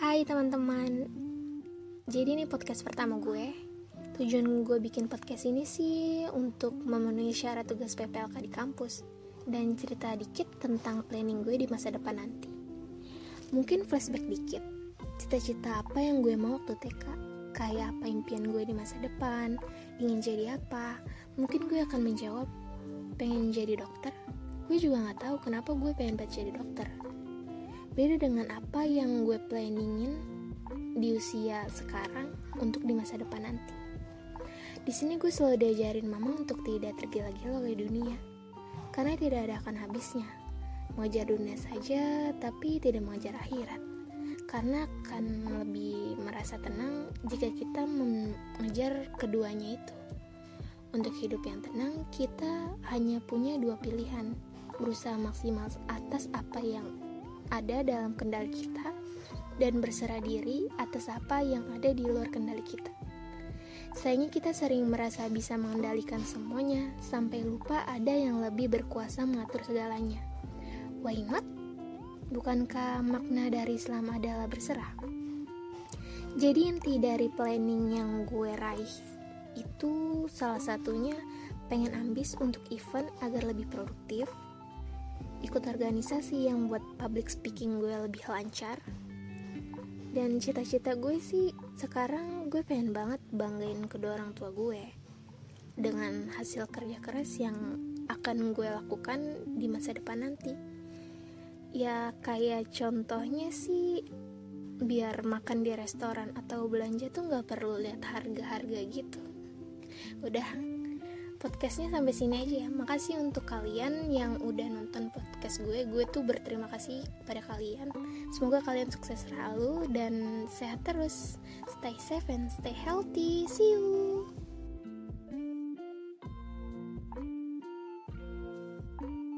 Hai teman-teman. Jadi ini podcast pertama gue. Tujuan gue bikin podcast ini sih Untuk memenuhi syarat tugas PPLK di kampus Dan cerita dikit tentang planning gue di masa depan nanti. Mungkin flashback dikit. Cita-cita apa yang gue mau waktu TK Kayak apa impian gue di masa depan? Ingin jadi apa? Mungkin gue akan menjawab Pengen jadi dokter? Gue juga gak tahu kenapa gue pengen jadi dokter Beda dengan apa yang gue planningin di usia sekarang untuk di masa depan nanti. Di sini gue selalu diajarin mama untuk tidak tergila-gila oleh dunia, karena tidak ada akan habisnya. Mengejar dunia saja, tapi tidak mengejar akhirat. Karena akan lebih merasa tenang jika kita mengejar keduanya itu. Untuk hidup yang tenang, kita hanya punya dua pilihan, berusaha maksimal atas apa yang ada dalam kendali kita dan berserah diri atas apa yang ada di luar kendali kita. Sayangnya kita sering merasa bisa mengendalikan semuanya sampai lupa ada yang lebih berkuasa mengatur segalanya. Why not? Bukankah makna dari Islam adalah berserah? Jadi inti dari planning yang gue raih itu salah satunya pengen ambis untuk event agar lebih produktif, ikut organisasi yang buat public speaking gue lebih lancar. Dan cita-cita gue sih sekarang gue pengen banget banggain kedua orang tua gue. Dengan hasil kerja keras yang akan gue lakukan di masa depan nanti. Ya kayak contohnya sih biar makan di restoran atau belanja tuh nggak perlu lihat harga-harga gitu. Udah podcastnya sampai sini aja ya. Makasih untuk kalian yang udah nonton podcast gue. Gue tuh berterima kasih pada kalian. Semoga kalian sukses selalu dan sehat terus. Stay safe and stay healthy. See you